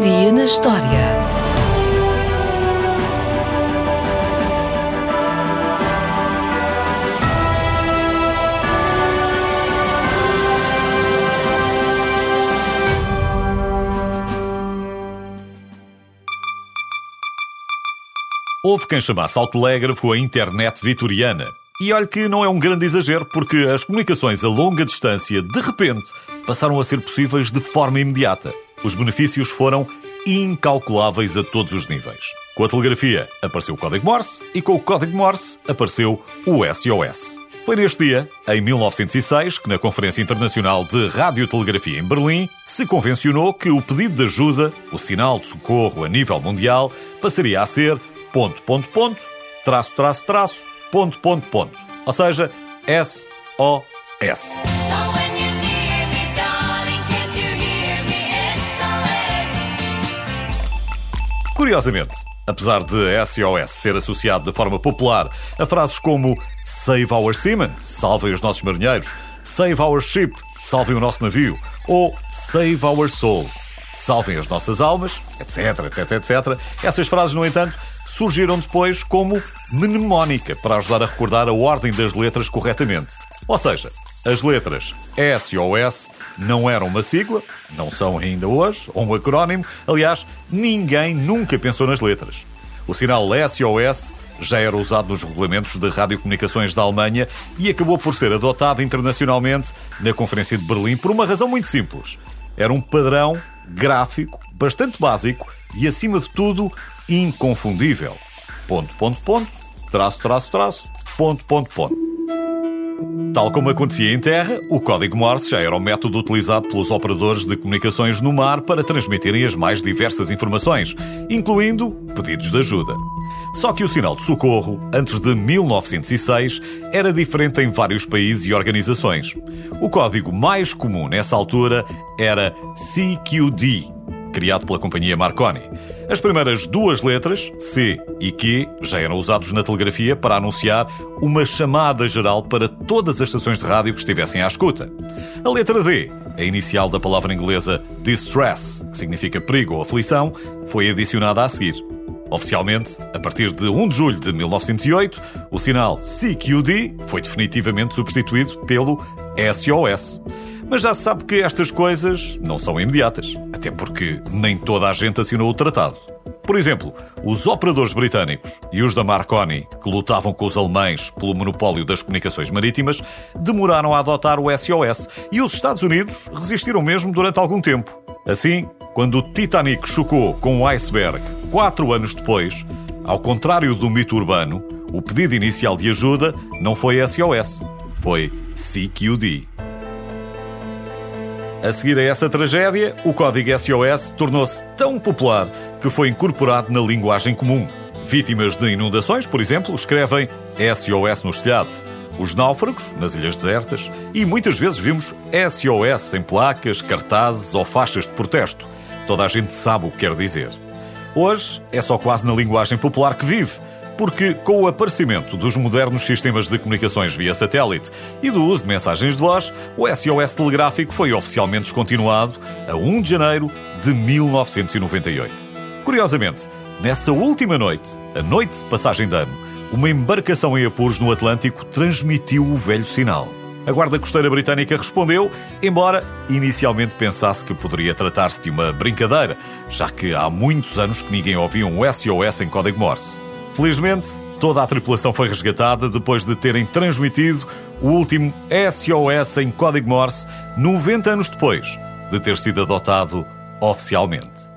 Um dia na história. Houve quem chamasse ao telégrafo a internet vitoriana. E olhe que não é um grande exagero, porque as comunicações a longa distância, de repente, passaram a ser possíveis de forma imediata. Os benefícios foram incalculáveis a todos os níveis. Com a telegrafia apareceu o código Morse e com o código Morse apareceu o SOS. Foi neste dia, em 1906, que na Conferência Internacional de Radiotelegrafia em Berlim se convencionou que o pedido de ajuda, o sinal de socorro a nível mundial, passaria a ser ponto, ponto, ponto, traço, traço, traço, ponto, ponto, ponto. Ou seja, SOS. Curiosamente, apesar de SOS ser associado de forma popular a frases como Save our seamen, salvem os nossos marinheiros, Save our ship, salvem o nosso navio, ou Save our souls, salvem as nossas almas, etc, etc, etc, essas frases, no entanto, surgiram depois como mnemónica para ajudar a recordar a ordem das letras corretamente. Ou seja, as letras SOS não eram uma sigla, não são ainda hoje, ou um acrónimo. Aliás, ninguém nunca pensou nas letras. O sinal SOS já era usado nos regulamentos de radiocomunicações da Alemanha e acabou por ser adotado internacionalmente na Conferência de Berlim por uma razão muito simples. Era um padrão gráfico bastante básico e, acima de tudo, inconfundível. Ponto, ponto, ponto, traço, traço, traço, ponto, ponto, ponto. Tal como acontecia em terra, o código Morse já era o método utilizado pelos operadores de comunicações no mar para transmitirem as mais diversas informações, incluindo pedidos de ajuda. Só que o sinal de socorro, antes de 1906, era diferente em vários países e organizações. O código mais comum nessa altura era CQD, criado pela companhia Marconi. As primeiras duas letras, C e Q, já eram usados na telegrafia para anunciar uma chamada geral para todas as estações de rádio que estivessem à escuta. A letra D, a inicial da palavra inglesa distress, que significa perigo ou aflição, foi adicionada a seguir. Oficialmente, a partir de 1 de julho de 1908, o sinal CQD foi definitivamente substituído pelo SOS. Mas já se sabe que estas coisas não são imediatas, até porque nem toda a gente assinou o tratado. Por exemplo, os operadores britânicos e os da Marconi, que lutavam com os alemães pelo monopólio das comunicações marítimas, demoraram a adotar o SOS e os Estados Unidos resistiram mesmo durante algum tempo. Assim, quando o Titanic chocou com o iceberg quatro anos depois, ao contrário do mito urbano, o pedido inicial de ajuda não foi SOS, foi CQD. A seguir a essa tragédia, o código SOS tornou-se tão popular que foi incorporado na linguagem comum. Vítimas de inundações, por exemplo, escrevem SOS nos telhados. Os náufragos, nas ilhas desertas, e muitas vezes vimos SOS em placas, cartazes ou faixas de protesto. Toda a gente sabe o que quer dizer. Hoje é só quase na linguagem popular que vive, porque com o aparecimento dos modernos sistemas de comunicações via satélite e do uso de mensagens de voz, o SOS telegráfico foi oficialmente descontinuado a 1 de janeiro de 1998. Curiosamente, nessa última noite, a noite de passagem de ano, uma embarcação em apuros no Atlântico transmitiu o velho sinal. A Guarda Costeira Britânica respondeu, embora inicialmente pensasse que poderia tratar-se de uma brincadeira, já que há muitos anos que ninguém ouvia um SOS em código Morse. Felizmente, toda a tripulação foi resgatada depois de terem transmitido o último SOS em código Morse 90 anos depois de ter sido adotado oficialmente.